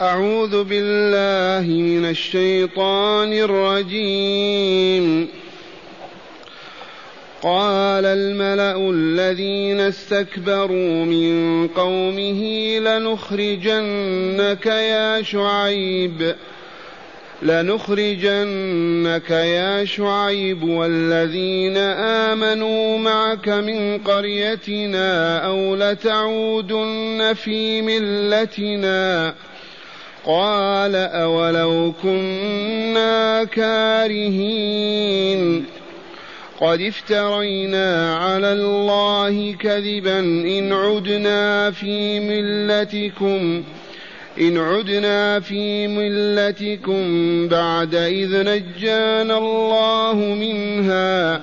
أعوذ بالله من الشيطان الرجيم. قال الملأ الذين استكبروا من قومه لنخرجنك يا شعيب لنخرجنك يا شعيب والذين آمنوا معك من قريتنا أو لتعودن في ملتنا قال أولو كنا كارهين. قد افترينا على الله كذبا. إن عدنا في ملتكم إن عدنا في ملتكم بعد إذ نجانا الله منها.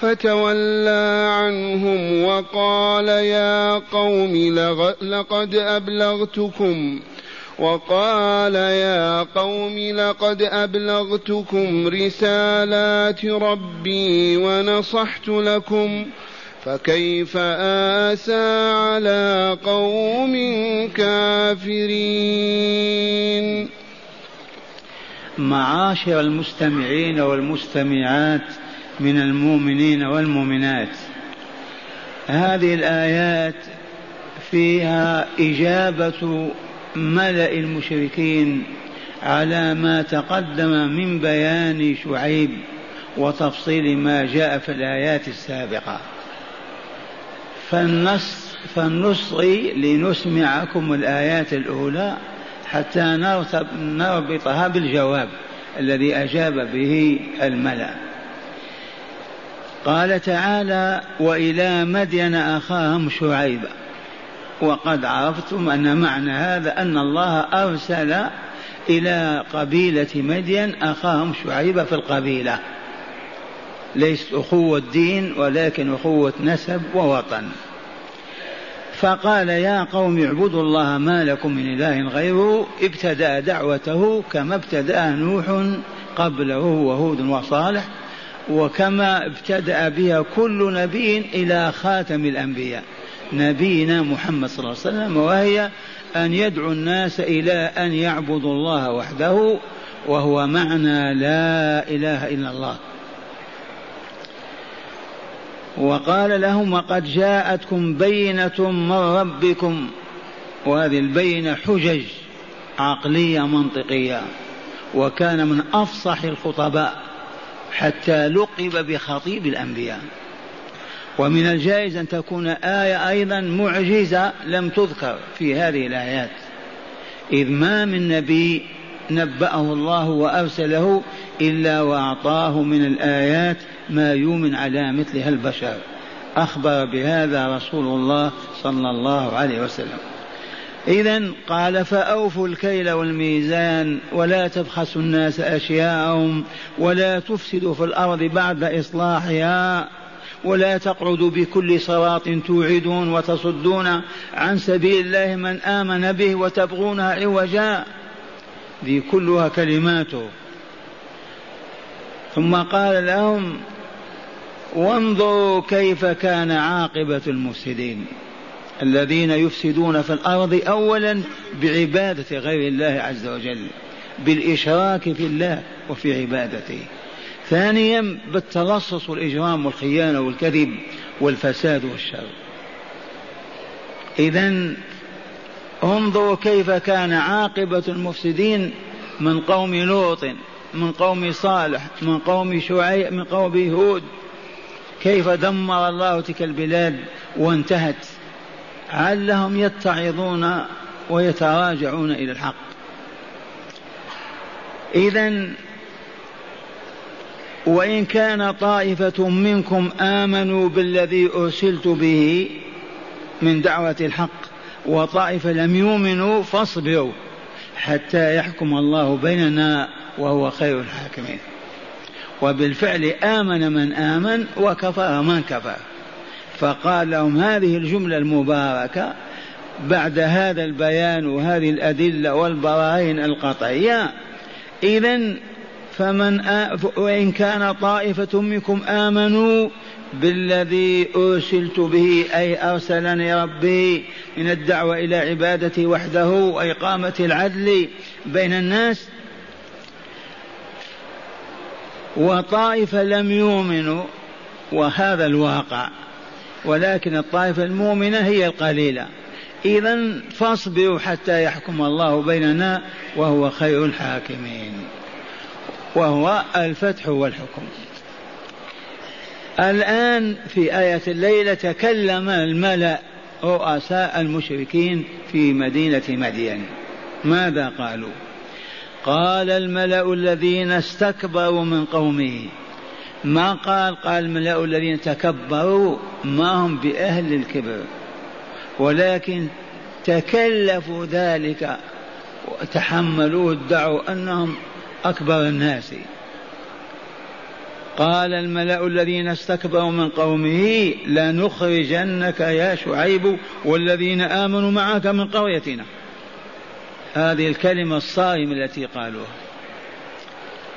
فتولى عنهم وقال يا قوم لقد أبلغتكم. وقال يا قوم لقد أبلغتكم رسالات ربي ونصحت لكم. فكيف آسى على قوم كافرين؟ معاشر المستمعين والمستمعات من المؤمنين والمؤمنات. هذه الآيات فيها إجابة ملأ المشركين على ما تقدم من بيان شعيب وتفصيل ما جاء في الآيات السابقة. فالنص فلنصغي لنسمعكم الآيات الأولى حتى نربطها بالجواب الذي أجاب به الملأ. قال تعالى وإلى مدين أخاهم شعيبا. وقد عرفتم أن معنى هذا أن الله أرسل إلى قبيلة مدين أخاهم شعيب في القبيلة. ليست أخوة دين ولكن أخوة نسب ووطن. فقال يا قوم اعبدوا الله ما لكم من إله غيره ابتدأ دعوته كما ابتدأ نوح قبله وهود وصالح. وكما ابتدأ بها كل نبي إلى خاتم الأنبياء. نبينا محمد صلى الله عليه وسلم وهي أن يدعو الناس إلى أن يعبدوا الله وحده وهو معنى لا إله إلا الله. وقال لهم وقد جاءتكم بينة من ربكم. وهذه البينة حجج عقلية منطقية وكان من أفصح الخطباء. حتى لقب بخطيب الأنبياء. ومن الجائز أن تكون آية أيضا معجزة لم تذكر في هذه الآيات. إذ ما من نبي نبأه الله وأرسله إلا وأعطاه من الآيات ما يؤمن على مثلها البشر. أخبر بهذا رسول الله صلى الله عليه وسلم. إذا قال فأوفوا الكيل والميزان ولا تبخسوا الناس أشياءهم ولا تفسدوا في الأرض بعد إصلاحها ولا تقعدوا بكل صراط توعدون وتصدون عن سبيل الله من آمن به وتبغونها عوجا. ذي كلها كلماته. ثم قال لهم وانظروا كيف كان عاقبة المفسدين. الذين يفسدون في الأرض أولا بعبادة غير الله عز وجل بالإشراك في الله وفي عبادته. ثانيا بالتلصص والإجرام والخيانة والكذب والفساد والشر. إذا انظروا كيف كان عاقبة المفسدين من قوم لوط من قوم صالح من قوم شعيب من قوم هود. كيف دمر الله تلك البلاد وانتهت؟ علهم يتعظون ويتراجعون إلى الحق. إذا وإن كان طائفة منكم آمنوا بالذي أرسلت به من دعوة الحق وطائفة لم يؤمنوا فاصبروا حتى يحكم الله بيننا وهو خير الحاكمين. وبالفعل آمن من آمن وكفر من كفر فقال لهم هذه الجملة المباركة بعد هذا البيان وهذه الأدلة والبراهين القطعية. إذا فمن آ... وإن كان طائفة منكم آمنوا بالذي أرسلت به أي أرسلني ربي من الدعوة إلى عبادته وحده وإقامة العدل بين الناس وطائفة لم يؤمنوا وهذا الواقع. ولكن الطائفة المؤمنة هي القليلة. إذا فاصبروا حتى يحكم الله بيننا وهو خير الحاكمين. وهو الفتح والحكم. الآن في آية الليلة تكلم الملأ رؤساء المشركين في مدينة مدين. ماذا قالوا؟ قال الملأ الذين استكبروا من قومه ما قال قال الملأ الذين تكبروا ما هم بأهل الكبر ولكن تكلفوا ذلك وتحملوه ادعوا أنهم أكبر الناس. قال الملأ الذين استكبروا من قومه لنخرجنك يا شعيب والذين آمنوا معك من قريتنا. هذه الكلمة الصارمة التي قالوها.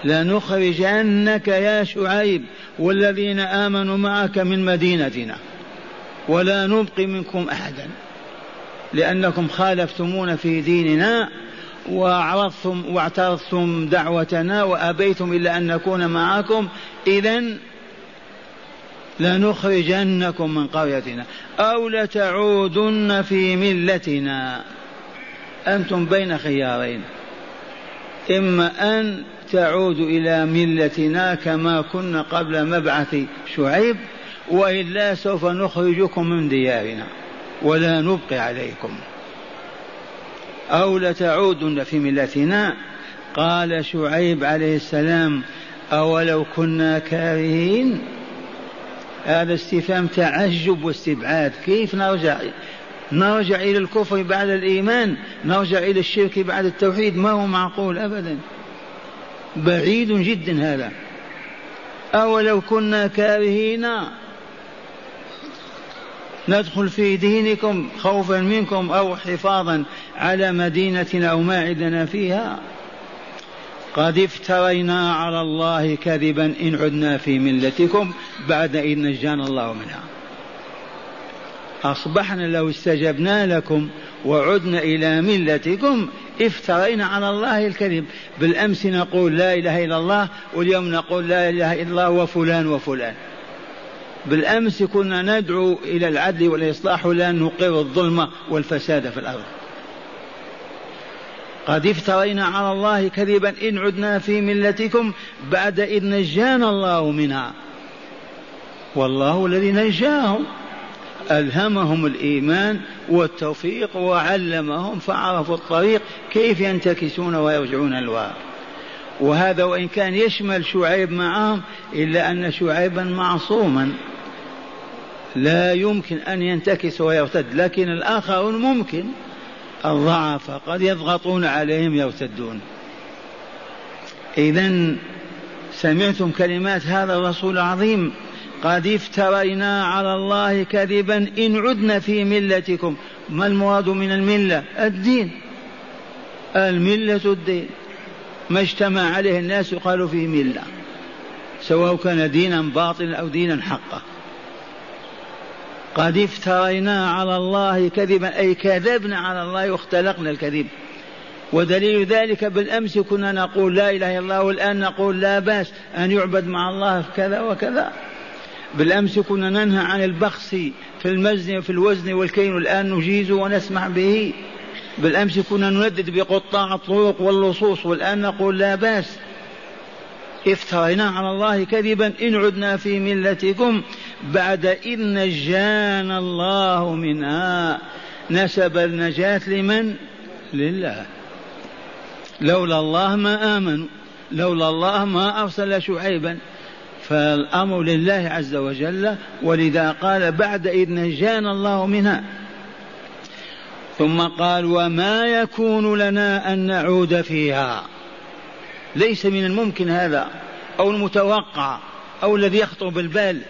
لنخرجنك يا شعيب والذين آمنوا معك من مدينتنا. ولا نبقي منكم أحدا. لأنكم خالفتمونا في ديننا وأعرضتم واعترضتم دعوتنا وأبيتم إلا أن نكون معكم. إذا لنخرجنكم من قريتنا أو لتعودن في ملتنا. أنتم بين خيارين. إما أن تعودوا إلى ملتنا كما كنا قبل مبعث شعيب وإلا سوف نخرجكم من ديارنا ولا نبقي عليكم. أو لتعودن في ملتنا؟ قال شعيب عليه السلام أولو كنا كارهين؟ هذا استفهام تعجب واستبعاد. كيف نرجع؟ نرجع إلى الكفر بعد الإيمان؟ نرجع إلى الشرك بعد التوحيد؟ ما هو معقول أبدا؟ بعيد جدا هذا. أولو كنا كارهين ندخل في دينكم خوفا منكم أو حفاظا على مدينتنا أو ما عندنا فيها. قد افترينا على الله كذبا إن عدنا في ملتكم بعد إذ نجانا الله منها. أصبحنا لو استجبنا لكم وعدنا إلى ملتكم افترينا على الله الكذب. بالأمس نقول لا إله إلا الله واليوم نقول لا إله إلا الله وفلان وفلان. بالأمس كنا ندعو إلى العدل والإصلاح ولا نقر الظلم والفساد في الأرض. قد افترينا على الله كذبا إن عدنا في ملتكم بعد إذ نجانا الله منها. والله الذي نجاهم. ألهمهم الإيمان والتوفيق وعلمهم فعرفوا الطريق كيف ينتكسون ويرجعون الوراء وهذا وإن كان يشمل شعيب معهم إلا أن شعيبا معصوما. لا يمكن أن ينتكس ويرتد لكن الآخرون ممكن. الضعف قد يضغطون عليهم يرتدون. إذا سمعتم كلمات هذا الرسول العظيم. قد افترينا على الله كذبا إن عدنا في ملتكم. ما المراد من الملة؟ الدين. الملة الدين. ما اجتمع عليه الناس قالوا في ملة. سواء كان دينا باطلا أو دينا حقا. قد افترينا على الله كذبا أي كذبنا على الله واختلقنا الكذب. ودليل ذلك بالأمس كنا نقول لا إله إلا الله والآن نقول لا بأس أن يعبد مع الله كذا وكذا. بالأمس كنا ننهى عن البخس في المزن في الوزن والكين. والآن نجيز ونسمع به. بالأمس كنا نندد بقطاع الطرق واللصوص. والآن نقول لا بأس. افترينا على الله كذبا. إن عدنا في ملتكم بعد إذ نجانا الله منها. نسب النجاة لمن؟ لله. لولا الله ما آمنوا. لولا الله ما أرسل شعيبا. فالأمر لله عز وجل ولذا قال بعد إذ نجانا الله منها. ثم قال وما يكون لنا أن نعود فيها. ليس من الممكن هذا أو المتوقع أو الذي يخطر بالبال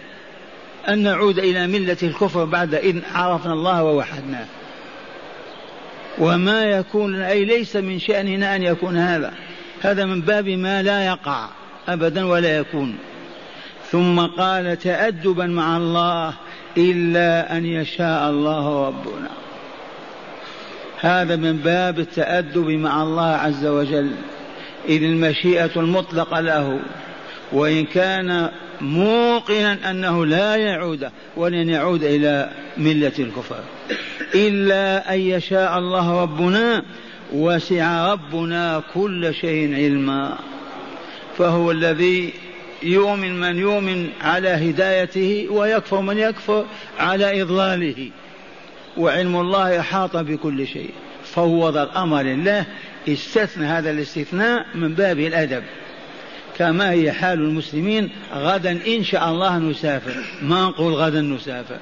أن نعود إلى ملة الكفر بعد إذ عرفنا الله ووحدناه وما يكون أي ليس من شأننا أن يكون هذا. هذا من باب ما لا يقع أبدا ولا يكون. ثم قال تأدبا مع الله إلا أن يشاء الله ربنا. هذا من باب التأدب مع الله عز وجل. إذ المشيئة المطلقة له وإن كان موقنا أنه لا يعود ولن يعود إلى ملة الكفر إلا أن يشاء الله ربنا وسع ربنا كل شيء علما. فهو الذي يؤمن من يؤمن على هدايته ويكفر من يكفر على إضلاله. وعلم الله أحاط بكل شيء. فوض الأمر لله. استثنى هذا الاستثناء من باب الأدب. كما هي حال المسلمين غدا إن شاء الله نسافر. ما نقول غدا نسافر.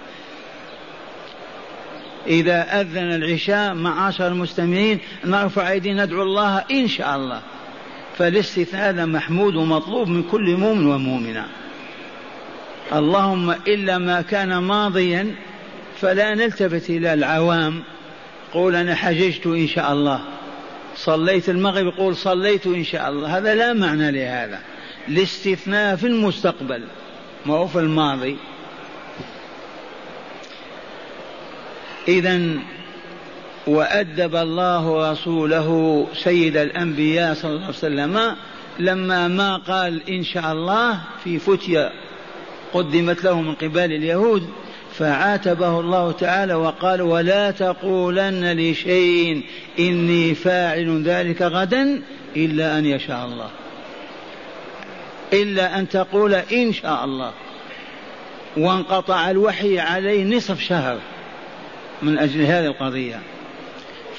إذا أذن العشاء معاشر المستمعين نرفع أيدينا ندعو الله إن شاء الله. فالاستثناء هذا محمود ومطلوب من كل مؤمن ومؤمنة. اللهم إلا ما كان ماضيا فلا نلتفت إلى العوام. قول أنا حججت إن شاء الله. صليت المغرب قول صليت إن شاء الله. هذا لا معنى لهذا. الاستثناء في المستقبل. ما هو في الماضي. إذا وأدب الله رسوله سيد الأنبياء صلى الله عليه وسلم لما ما قال إن شاء الله في فتية قدمت له من قبل اليهود فعاتبه الله تعالى وقال ولا تقولن لشيء إني فاعل ذلك غدا إلا أن يشاء الله. إلا أن تقول إن شاء الله وانقطع الوحي عليه نصف شهر من أجل هذه القضية.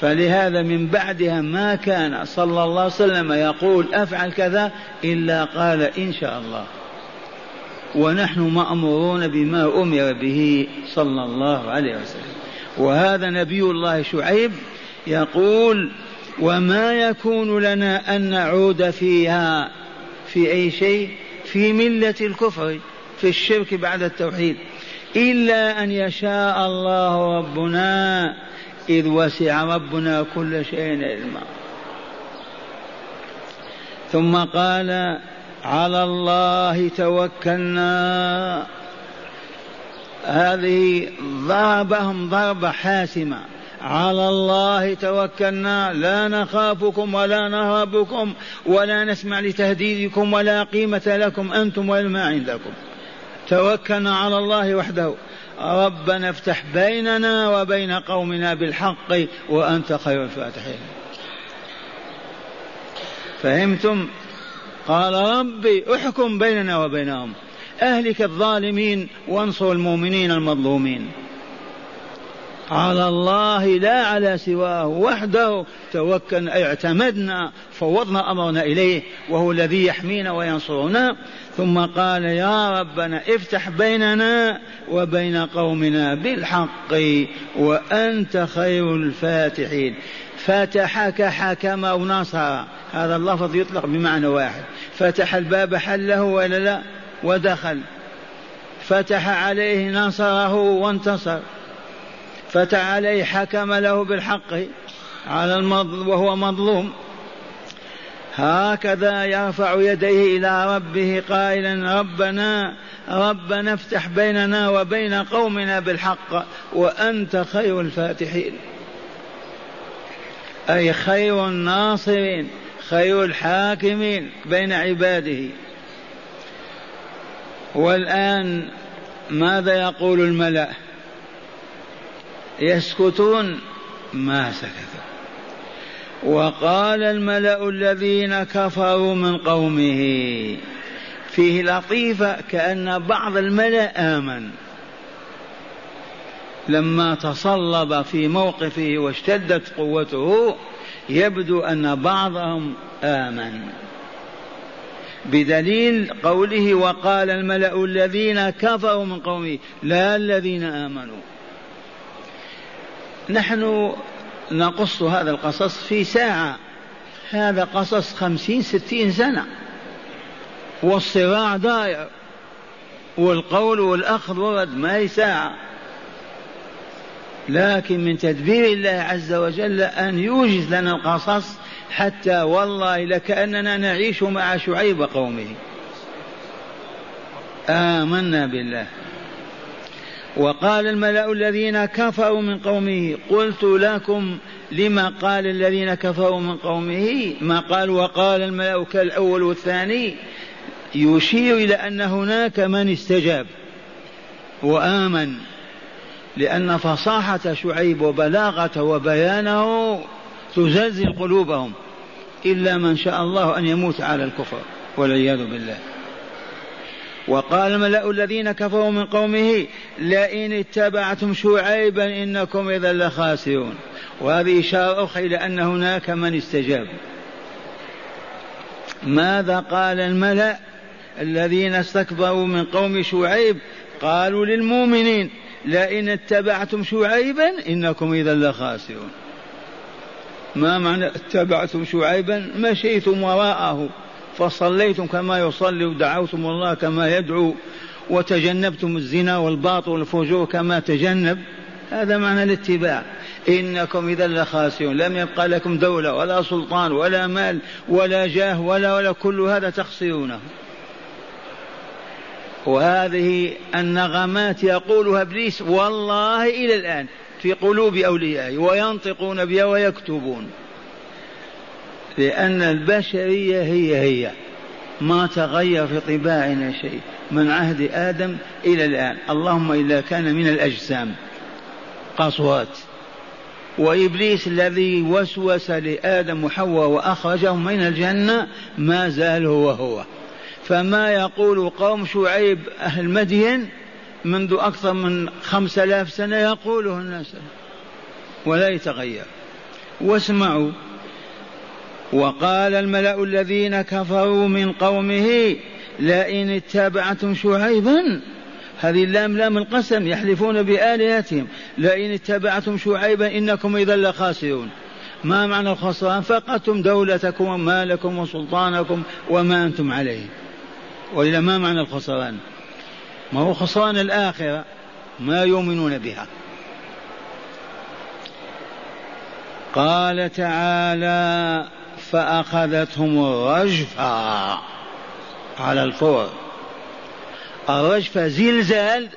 فلهذا من بعدها ما كان صلى الله عليه وسلم يقول أفعل كذا إلا قال إن شاء الله. ونحن مأمورون بما أمر به صلى الله عليه وسلم. وهذا نبي الله شعيب يقول وما يكون لنا أن نعود فيها في أي شيء في ملة الكفر في الشرك بعد التوحيد إلا أن يشاء الله ربنا إذ وسع ربنا كل شيء علما. ثم قال على الله توكلنا. هذه ضربهم ضربة حاسمة. على الله توكلنا. لا نخافكم ولا نهربكم ولا نسمع لتهديدكم ولا قيمة لكم. أنتم ولا ما عندكم. توكلنا على الله وحده. ربنا افتح بيننا وبين قومنا بالحق وأنت خير الفاتحين. فهمتم؟ قال ربي احكم بيننا وبينهم أهلك الظالمين وانصر المؤمنين المظلومين. على الله لا على سواه وحده. توكلنا اعتمدنا فوضنا أمرنا إليه وهو الذي يحمينا وينصرنا. ثم قال يا ربنا افتح بيننا وبين قومنا بالحق وأنت خير الفاتحين. فتحك حكم أو نصر. هذا اللفظ يطلق بمعنى واحد. فتح الباب حله ولا لا؟ ودخل. فتح عليه نصره وانتصر. فتح عليه حكم له بالحق على المظلوم وهو مظلوم. هكذا يرفع يديه إلى ربه قائلا ربنا ربنا افتح بيننا وبين قومنا بالحق وأنت خير الفاتحين. أي خير الناصرين خير الحاكمين بين عباده. والآن ماذا يقول الملأ؟ يسكتون ما سكتوا وقال الملأ الذين كفروا من قومه فيه لطيفة كأن بعض الملأ آمن. لما تصلب في موقفه واشتدت قوته يبدو أن بعضهم آمن. بدليل قوله وقال الملأ الذين كفروا من قومه لا الذين آمنوا. نحن نقص هذا القصص في ساعة. هذا قصص خمسين ستين سنة. والصراع دائر والقول والأخذ ورد ما هي ساعة. لكن من تدبير الله عز وجل أن يوجد لنا القصص حتى والله لكأننا نعيش مع شعيب وقومه آمنا بالله. وقال الملأ الذين كفروا من قومه قلت لكم لما قال الذين كفروا من قومه؟ ما قال وقال الملأ كالأول والثاني. يشير إلى أن هناك من استجاب وآمن لأن فصاحة شعيب وبلاغته وبيانه تزلزل قلوبهم إلا من شاء الله أن يموت على الكفر والعياذ بالله. وقال الملأ الذين كفروا من قومه لئن اتبعتم شعيبا إنكم إذا لخاسرون. وهذه إشارة أخرى إلى أن هناك من استجاب. ماذا قال الملأ الذين استكبروا من قوم شعيب؟ قالوا للمؤمنين لئن اتبعتم شعيبا إنكم إذا لخاسرون. ما معنى اتبعتم شعيبا؟ مشيتم وراءه. فصليتم كما يصلي ودعوتم الله كما يدعو وتجنبتم الزنا والباطل والفجور كما تجنب. هذا معنى الاتباع. إنكم إذا لخاسرون. لم يبقى لكم دولة ولا سلطان ولا مال ولا جاه ولا ولا كل هذا تخسرونه. وهذه النغمات يقولها إبليس والله إلى الآن في قلوب أوليائه وينطقون بها ويكتبون. لأن البشرية هي هي. ما تغير في طباعنا شيء من عهد آدم إلى الآن. اللهم إلا كان من الأجسام. قصوات. وإبليس الذي وسوس لآدم وحواء وأخرجهم من الجنة ما زال هو هو. فما يقول قوم شعيب أهل مدين منذ أكثر من خمس آلاف سنة يقوله الناس. ولا يتغير. واسمعوا. وقال الملأ الذين كفروا من قومه لئن اتبعتم شعيبا هذه اللام لام القسم يحلفون بآلهتهم لئن اتبعتم شعيبا إنكم إذا لخاسرون. ما معنى الخسران؟ فقدتم دولتكم ومالكم وسلطانكم وما أنتم عليه. وإلا ما معنى الخسران؟ ما هو خسران الآخرة؟ ما يؤمنون بها. قال تعالى فأخذتهم الرجفة. على الفور. الرجفة زلزال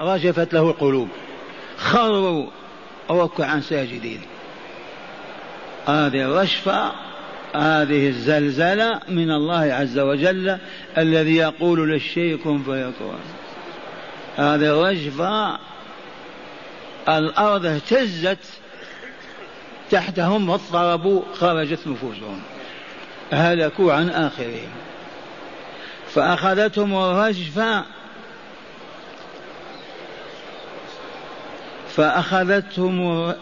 رجفت له القلوب. خروا ركعا ساجدين. هذه الرجفة هذه الزلزلة من الله عز وجل الذي يقول للشيء كن فيكون. هذه الرجفة الأرض اهتزت تحتهم واضطربوا خرجت نفوسهم هلكوا عن آخرهم. فأخذتهم الرجفة فأخذتهم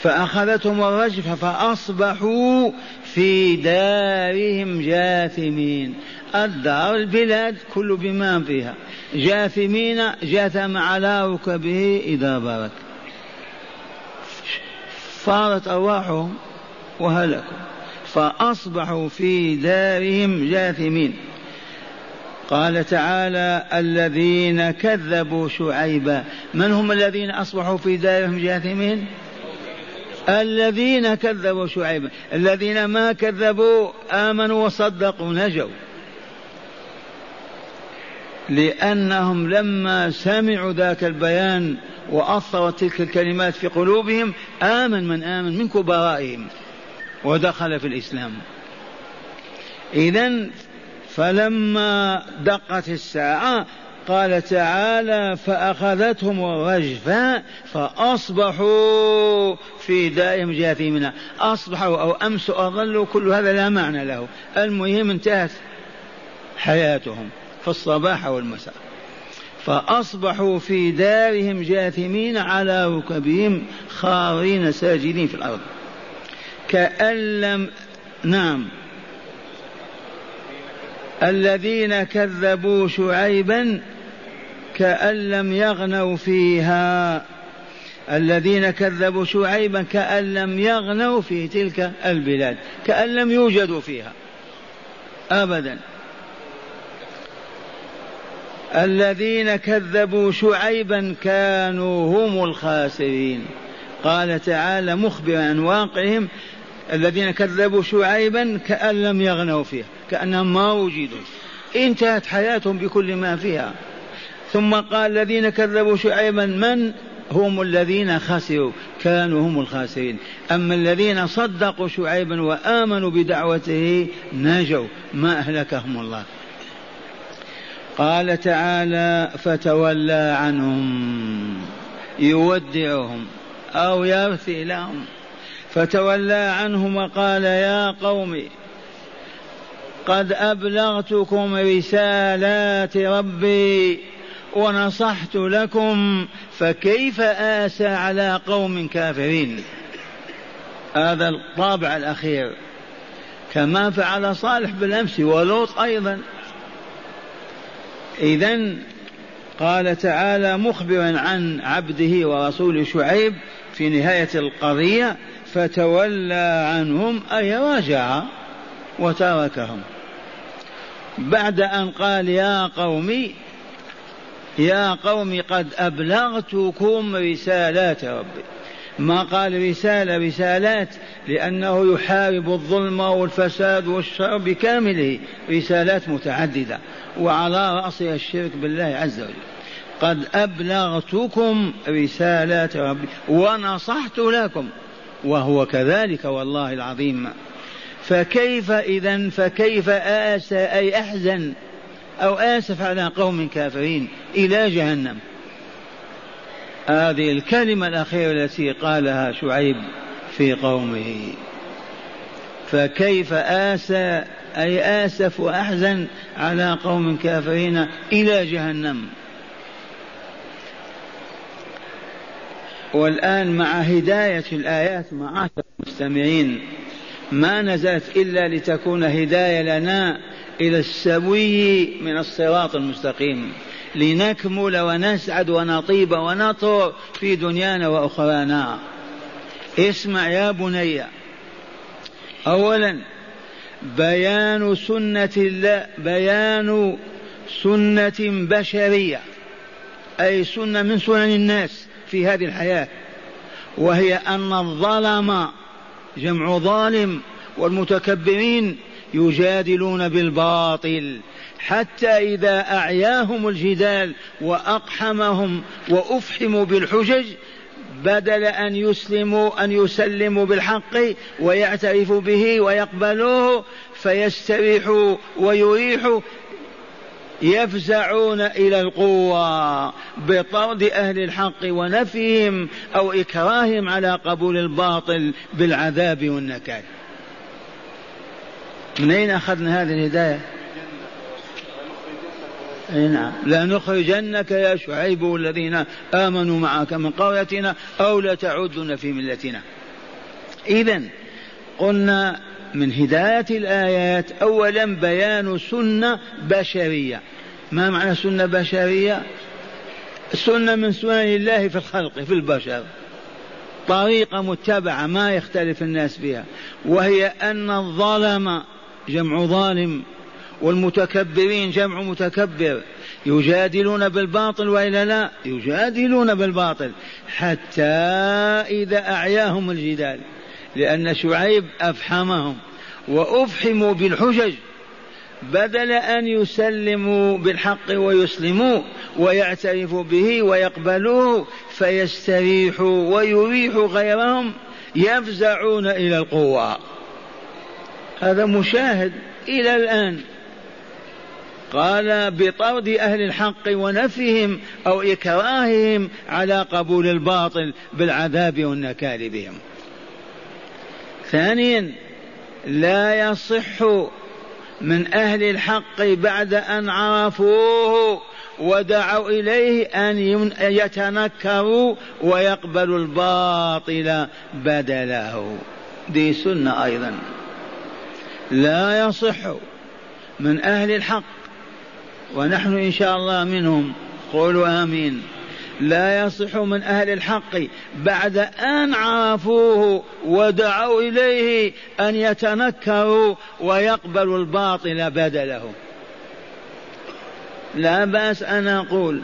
فأخذتهم الرجفة فأصبحوا في دارهم جاثمين. الدار البلاد كل بما فيها. جاثمين جاثم على ركبه إذا برك صارت أرواحهم وهلكوا. فأصبحوا في دارهم جاثمين. قال تعالى الذين كذبوا شعيبا. من هم الذين أصبحوا في دارهم جاثمين؟ الذين كذبوا شعيبا الذين ما كذبوا آمنوا وصدقوا نجوا. لأنهم لما سمعوا ذاك البيان وأثرت تلك الكلمات في قلوبهم آمن من آمن من كبرائهم ودخل في الإسلام. إذا فلما دقت الساعة قال تعالى فأخذتهم الرجفة فأصبحوا في دائم جاثمين أصبحوا أو أمسوا أظلوا كل هذا لا معنى له. المهم انتهت حياتهم في الصباح والمساء. فأصبحوا في دارهم جاثمين على ركبهم خارين ساجدين في الأرض. كأن لم نعم. الذين كذبوا شعيبا كأن لم يغنوا فيها. الذين كذبوا شعيبا كأن لم يغنوا في تلك البلاد كأن لم يوجدوا فيها. أبدا. الذين كذبوا شعيبا كانوا هم الخاسرين. قال تعالى مخبرا عن واقعهم الذين كذبوا شعيبا كأن لم يغنوا فيها كأنهم ما وجدوا. انتهت حياتهم بكل ما فيها. ثم قال الذين كذبوا شعيبا من؟ هم الذين خسروا كانوا هم الخاسرين. أما الذين صدقوا شعيبا وآمنوا بدعوته نجوا ما أهلكهم الله. قال تعالى فتولى عنهم يودعهم أو يرثي لهم. فتولى عنهم وقال يا قوم قد أبلغتكم رسالات ربي ونصحت لكم فكيف آسى على قوم كافرين؟ هذا الطابع الأخير. كما فعل صالح بالأمس ولوط أيضا. إذا قال تعالى مخبرا عن عبده ورسوله شعيب في نهاية القضية فتولى عنهم أي رجع وتركهم. بعد أن قال يا قوم يا قوم قد أبلغتكم رسالات ربي. ما قال رسالة؟ رسالات لأنه يحارب الظلم والفساد والشر بكامله. رسالات متعددة. وعلى رأسها الشرك بالله عز وجل. قد أبلغتكم رسالات ربي. ونصحت لكم. وهو كذلك والله العظيم. فكيف إذا فكيف آسى أي أحزن؟ أو آسف على قوم كافرين إلى جهنم. هذه الكلمة الأخيرة التي قالها شعيب في قومه. فكيف آسى أي آسف وأحزن على قوم كافرين إلى جهنم؟ والآن مع هداية الآيات معاشر المستمعين ما نزلت إلا لتكون هداية لنا إلى السوي من الصراط المستقيم. لنكمل ونسعد ونطيب ونطر في دنيانا وأخرانا. اسمع يا بني. أولا بيان سنة الله بيان سنة بشرية. أي سنة من سنن الناس في هذه الحياة. وهي أن الظلم جمع ظالم والمتكبرين يجادلون بالباطل حتى إذا أعياهم الجدال وأقحمهم وأفحموا بالحجج بدل أن يسلموا أن يسلموا بالحق ويعترفوا به ويقبلوه فيستريحوا ويريحوا يفزعون إلى القوة بطرد أهل الحق ونفيهم أو إكراههم على قبول الباطل بالعذاب والنكال. من أين أخذنا هذه الهداية؟ أي نعم. لنخرجنك يا شعيب والذين آمنوا معك من قريتنا أو لتعودن في ملتنا. إذا قلنا من هداية الآيات أولا بيان سنة بشرية. ما معنى سنة بشرية؟ سنة من سنن الله في الخلق في البشر. طريقة متبعة ما يختلف الناس فيها وهي أن الظلم جمع ظالم والمتكبرين جمع متكبر. يجادلون بالباطل وإلا لا؟ يجادلون بالباطل. حتى إذا أعياهم الجدال. لأن شعيب أفحمهم وأفحموا بالحجج. بدل أن يسلموا بالحق ويسلموا ويعترفوا به ويقبلوه فيستريحوا ويريحوا غيرهم يفزعون إلى القوة. هذا مشاهد إلى الآن. قال بطرد أهل الحق ونفيهم أو إكراههم على قبول الباطل بالعذاب والنكال بهم. ثانيا لا يصح من أهل الحق بعد أن عرفوه ودعوا إليه أن يتنكروا ويقبلوا الباطل بدله. دي سنة أيضا. لا يصح من أهل الحق ونحن إن شاء الله منهم. قولوا آمين. لا يصح من أهل الحق بعد أن عرفوه ودعوا إليه أن يتنكروا ويقبلوا الباطل بدله لا بأس أن أقول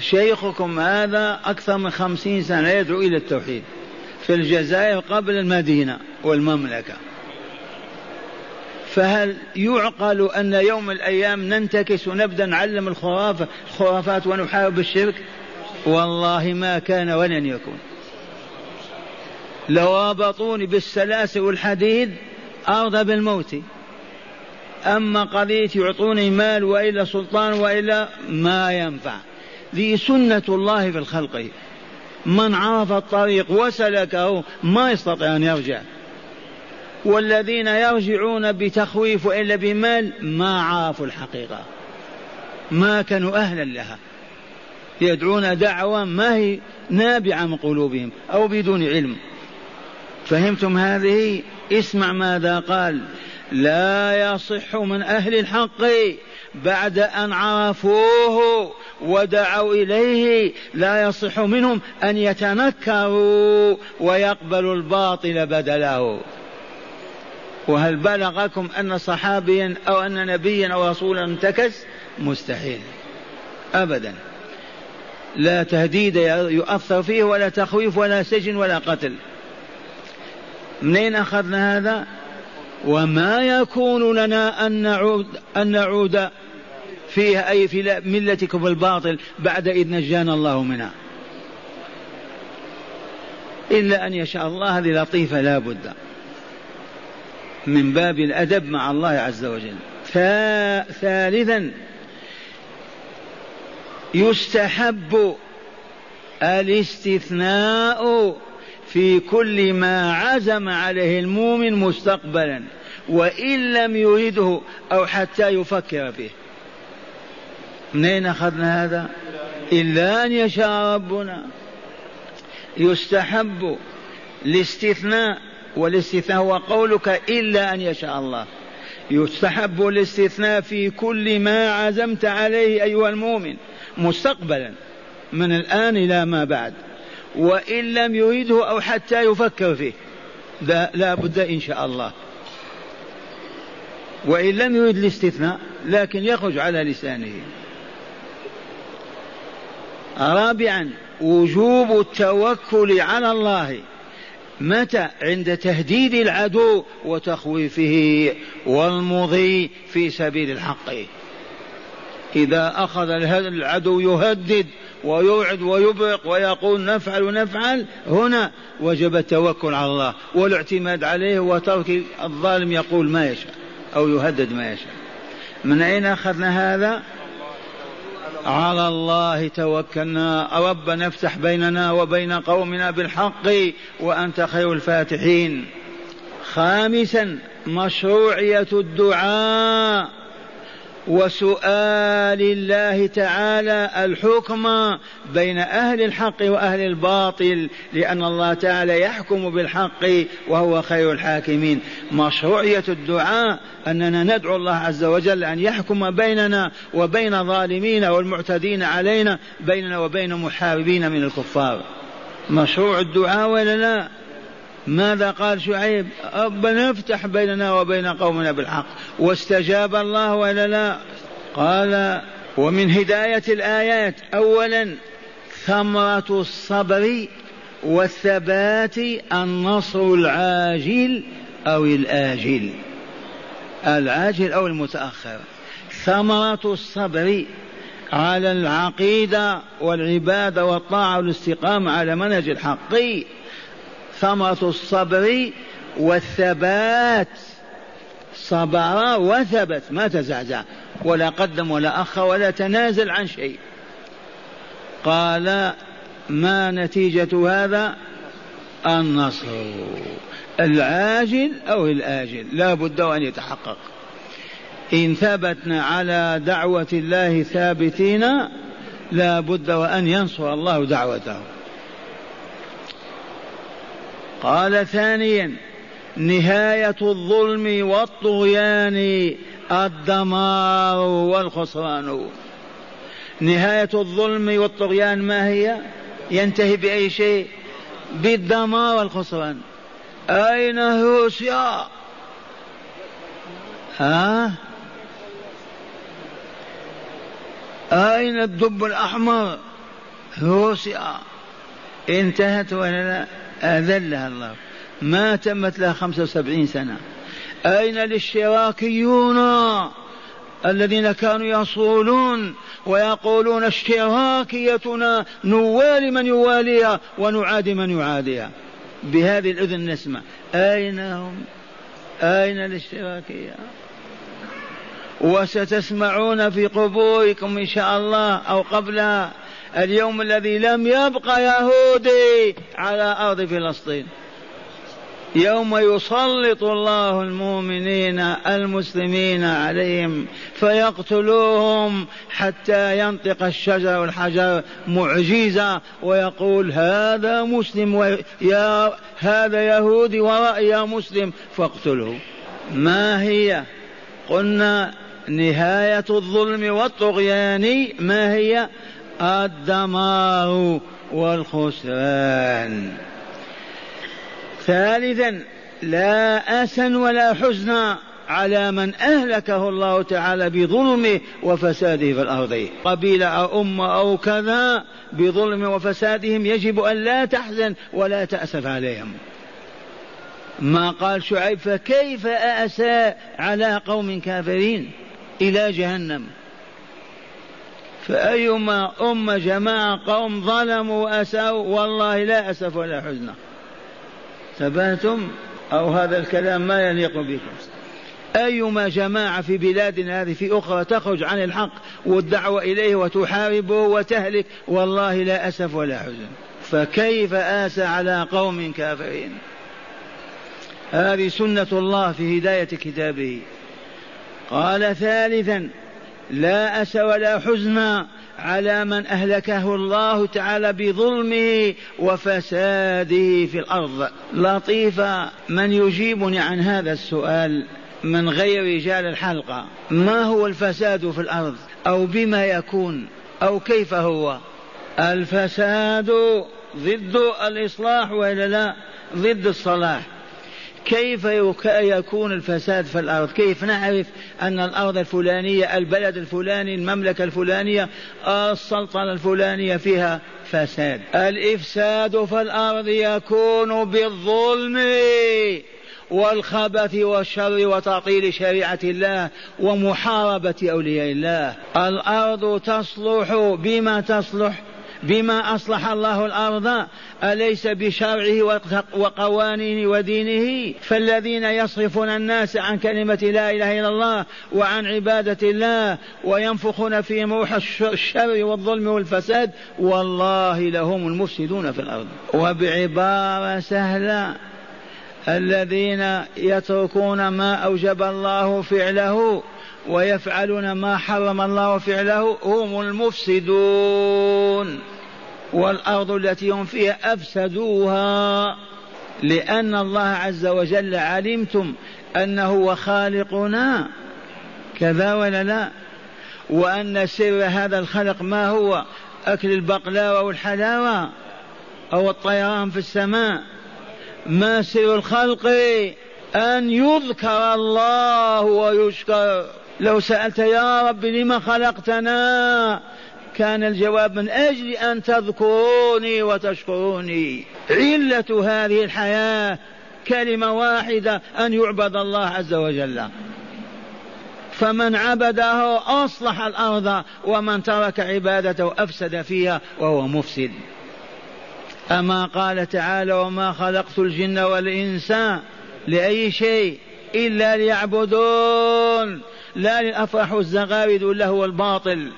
شيخكم هذا أكثر من خمسين سنة يدعو إلى التوحيد في الجزائر قبل المدينة والمملكة. فهل يعقل أن يوم الأيام ننتكس ونبدأ نعلم الخرافة الخرافات ونحارب الشرك؟ والله ما كان ولن يكون. لو رابطوني بالسلاسل والحديد أرضى بالموت. أما قضية يعطوني مال وإلا سلطان وإلا ما ينفع. ذي سنة الله في الخلق. من عرف الطريق وسلكه ما يستطيع أن يرجع. والذين يرجعون بتخويف إلا بمال ما عرفوا الحقيقة. ما كانوا أهلا لها. يدعون دعوة ما هي نابعة من قلوبهم أو بدون علم. فهمتم هذه؟ اسمع ماذا قال. لا يصح من أهل الحق بعد أن عرفوه ودعوا إليه لا يصح منهم أن يتنكروا ويقبلوا الباطل بدله. وهل بلغكم أن صحابيا أو أن نبيا أو رسولا انتكس؟ مستحيل. أبدا. لا تهديد يؤثر فيه ولا تخويف ولا سجن ولا قتل. منين أخذنا هذا؟ وما يكون لنا أن نعود أن نعود فيها أي في ملتكم الباطل بعد إذ نجانا الله منها. إلا أن يشاء الله هذه لطيفة لا بد. من باب الأدب مع الله عز وجل. ثالثا يستحب الاستثناء في كل ما عزم عليه المؤمن مستقبلا وإن لم يرده أو حتى يفكر فيه منين أخذنا هذا؟ إلا أن يشاء ربنا. يستحب الاستثناء والاستثناء هو قولك إلا أن يشاء الله. يستحب الاستثناء في كل ما عزمت عليه أيها المؤمن مستقبلا من الآن إلى ما بعد. وإن لم يريده أو حتى يفكر فيه لا بد إن شاء الله. وإن لم يريد الاستثناء لكن يخرج على لسانه. رابعا وجوب التوكل على الله. متى؟ عند تهديد العدو وتخويفه والمضي في سبيل الحق. إذا أخذ العدو يهدد ويوعد ويبرق ويقول نفعل نفعل هنا وجب التوكل على الله والاعتماد عليه وترك الظالم يقول ما يشاء أو يهدد ما يشاء. من أين أخذنا هذا؟ على الله توكلنا. ربنا افتح بيننا وبين قومنا بالحق وأنت خير الفاتحين. خامسا مشروعية الدعاء. وسؤال الله تعالى الحكم بين أهل الحق وأهل الباطل لأن الله تعالى يحكم بالحق وهو خير الحاكمين. مشروعية الدعاء أننا ندعو الله عز وجل أن يحكم بيننا وبين ظالمين والمعتدين علينا بيننا وبين محاربين من الكفار. مشروع الدعاء ولا لا؟ ماذا قال شعيب؟ ربنا افتح بيننا وبين قومنا بالحق. واستجاب الله ولا لا؟ قال ومن هداية الآيات أولا ثمرة الصبر والثبات النصر العاجل أو الآجل. العاجل أو المتأخر. ثمرة الصبر على العقيدة والعبادة والطاعة والاستقامة على منهج الحق. ثمرة الصبر والثبات. صبر وثبت ما تزعزع. ولا قدم ولا أخ ولا تنازل عن شيء. قال ما نتيجة هذا؟ النصر. العاجل أو الآجل. لا بد أن يتحقق. إن ثبتنا على دعوة الله ثابتين لا بد وأن ينصر الله دعوته. قال ثانيا نهاية الظلم والطغيان الدمار والخسران. نهاية الظلم والطغيان ما هي؟ ينتهي بأي شيء؟ بالدمار والخسران. أين روسيا ها؟ أين الدب الأحمر؟ روسيا انتهت ولا لا؟ أذلها الله. ما تمت لها خمسة وسبعين سنة. أين الاشتراكيون الذين كانوا يصولون ويقولون اشتراكيتنا نوالي من يواليها ونعادي من يعاديها. بهذه الأذن نسمع. أين هم؟ أين الاشتراكية وستسمعون في قبوركم إن شاء الله أو قبلها. اليوم الذي لم يبقى يهودي على أرض فلسطين. يوم يسلط الله المؤمنين المسلمين عليهم فيقتلوهم حتى ينطق الشجر والحجر معجزة ويقول هذا مسلم يا هذا يهودي ورأي مسلم فاقتله ما هي؟ قلنا نهاية الظلم والطغيان. ما هي؟ الدمار والخسران. ثالثا لا أسا ولا حزنا على من أهلكه الله تعالى بظلمه وفساده في الأرض. قبيلة أو أمة أو كذا بظلم وفسادهم يجب أن لا تحزن ولا تأسف عليهم. ما قال شعيب فكيف أأسى على قوم كافرين إلى جهنم؟ فأيما أمة جماعة قوم ظلموا وأساءوا والله لا أسف ولا حزن. ثبتم أو هذا الكلام ما يليق بكم. أيما جماعة في بلادنا هذه في أخرى تخرج عن الحق والدعوة إليه وتحاربه وتهلك والله لا أسف ولا حزن. فكيف آسى على قوم كافرين؟ هذه سنة الله في هداية كتابه. قال ثالثا لا أس ولا حزن على من أهلكه الله تعالى بظلمه وفساده في الأرض. لطيفة من يجيبني عن هذا السؤال من غير رجال الحلقة. ما هو الفساد في الأرض؟ أو بما يكون؟ أو كيف هو؟ الفساد ضد الإصلاح وإلا لا؟ ضد الصلاح. كيف يكون الفساد في الأرض؟ كيف نعرف أن الأرض الفلانية البلد الفلاني المملكة الفلانية السلطنة الفلانية فيها فساد؟ الإفساد في الأرض يكون بالظلم والخبث والشر وتعطيل شريعة الله ومحاربة أولياء الله. الأرض تصلح بما تصلح بما أصلح الله الأرض أليس بشرعه وقوانينه ودينه؟ فالذين يصرفون الناس عن كلمة لا إله إلا الله وعن عبادة الله وينفخون في موح الشر والظلم والفساد والله لهم المفسدون في الأرض. وبعبارة سهلة الذين يتركون ما أوجب الله فعله ويفعلون ما حرم الله فعله هم المفسدون. والأرض التي هم فيها أفسدوها لأن الله عز وجل علمتم أنه هو خالقنا. كذا ولا لا؟ وأن سر هذا الخلق ما هو؟ أكل البقلاوة والحلاوة أو الطيران في السماء. ما سر الخلق؟ أن يذكر الله ويشكر. لو سألت يا رب لم خلقتنا كان الجواب من أجل أن تذكروني وتشكروني. علة هذه الحياة كلمة واحدة أن يعبد الله عز وجل. فمن عبده أصلح الأرض ومن ترك عبادته أفسد فيها وهو مفسد. أما قال تعالى وما خلقت الجن والإنس لأي شيء إلا ليعبدون لا للأفراح والزغارد واللهو الباطل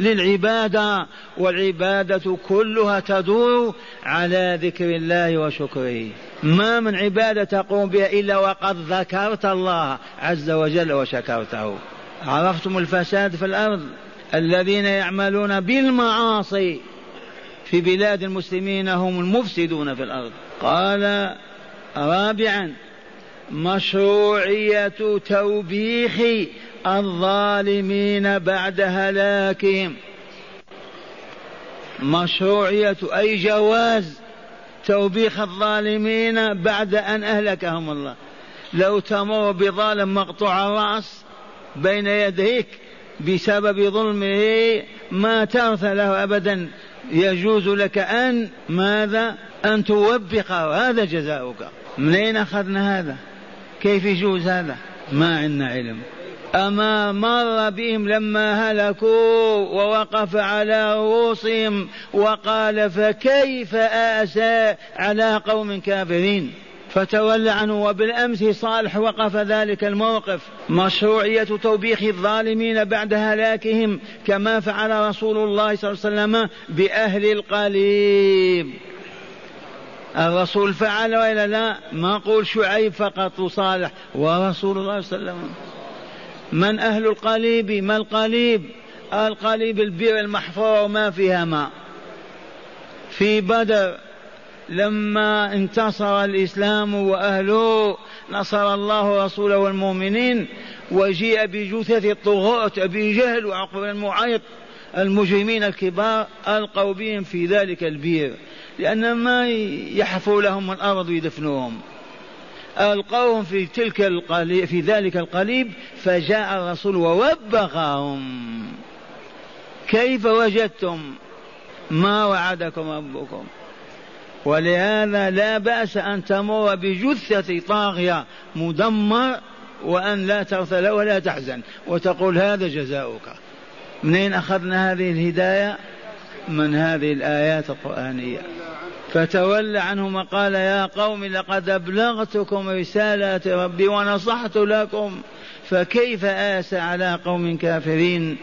للعبادة والعبادة كلها تدور على ذكر الله وشكره. ما من عبادة تقوم بها إلا وقد ذكرت الله عز وجل وشكرته. عرفتم الفساد في الأرض؟ الذين يعملون بالمعاصي في بلاد المسلمين هم المفسدون في الأرض. قال رابعا مشروعية توبيخ الظالمين بعد هلاكهم. مشروعية أي جواز توبيخ الظالمين بعد أن أهلكهم الله. لو تمر بظالم مقطوع الرأس بين يديك بسبب ظلمه ما ترثى له أبدا. يجوز لك أن ماذا؟ أن توبخ هذا جزاؤك. منين أخذنا هذا؟ كيف يجوز هذا؟ ما عندنا علم. أما مر بهم لما هلكوا ووقف على رؤوسهم وقال فكيف آسى على قوم كافرين؟ فتولى عنه وبالأمس صالح وقف ذلك الموقف. مشروعية توبيخ الظالمين بعد هلاكهم كما فعل رسول الله صلى الله عليه وسلم بأهل القليب. الرسول فعل وإلا لا؟ ما قول شعيب فقط وصالح. ورسول الله صلى الله عليه وسلم. من أهل القليب؟ ما القليب؟ القليب البئر المحفورة وما فيها ماء. في بدر لما انتصر الإسلام وأهله نصر الله رسوله والمؤمنين وجيء بجثث الطغاة أبي جهل وعقب المعيط المجرمين الكبار ألقوا بهم في ذلك البير. لأن ما يحفوا لهم الأرض ويدفنوهم ألقوهم في تلك القليب في ذلك القليب فجاء الرسول ووبخهم. كيف وجدتم؟ ما وعدكم ربكم. ولهذا لا بأس أن تمر بجثة طاغية مدمر وأن لا تغفل ولا تحزن وتقول هذا جزاؤك. منين أخذنا هذه الهداية؟ من هذه الآيات القرآنية. فتولى عنهم وقال يا قوم لقد أبلغتكم رسالات ربي ونصحت لكم فكيف آسى على قوم كافرين؟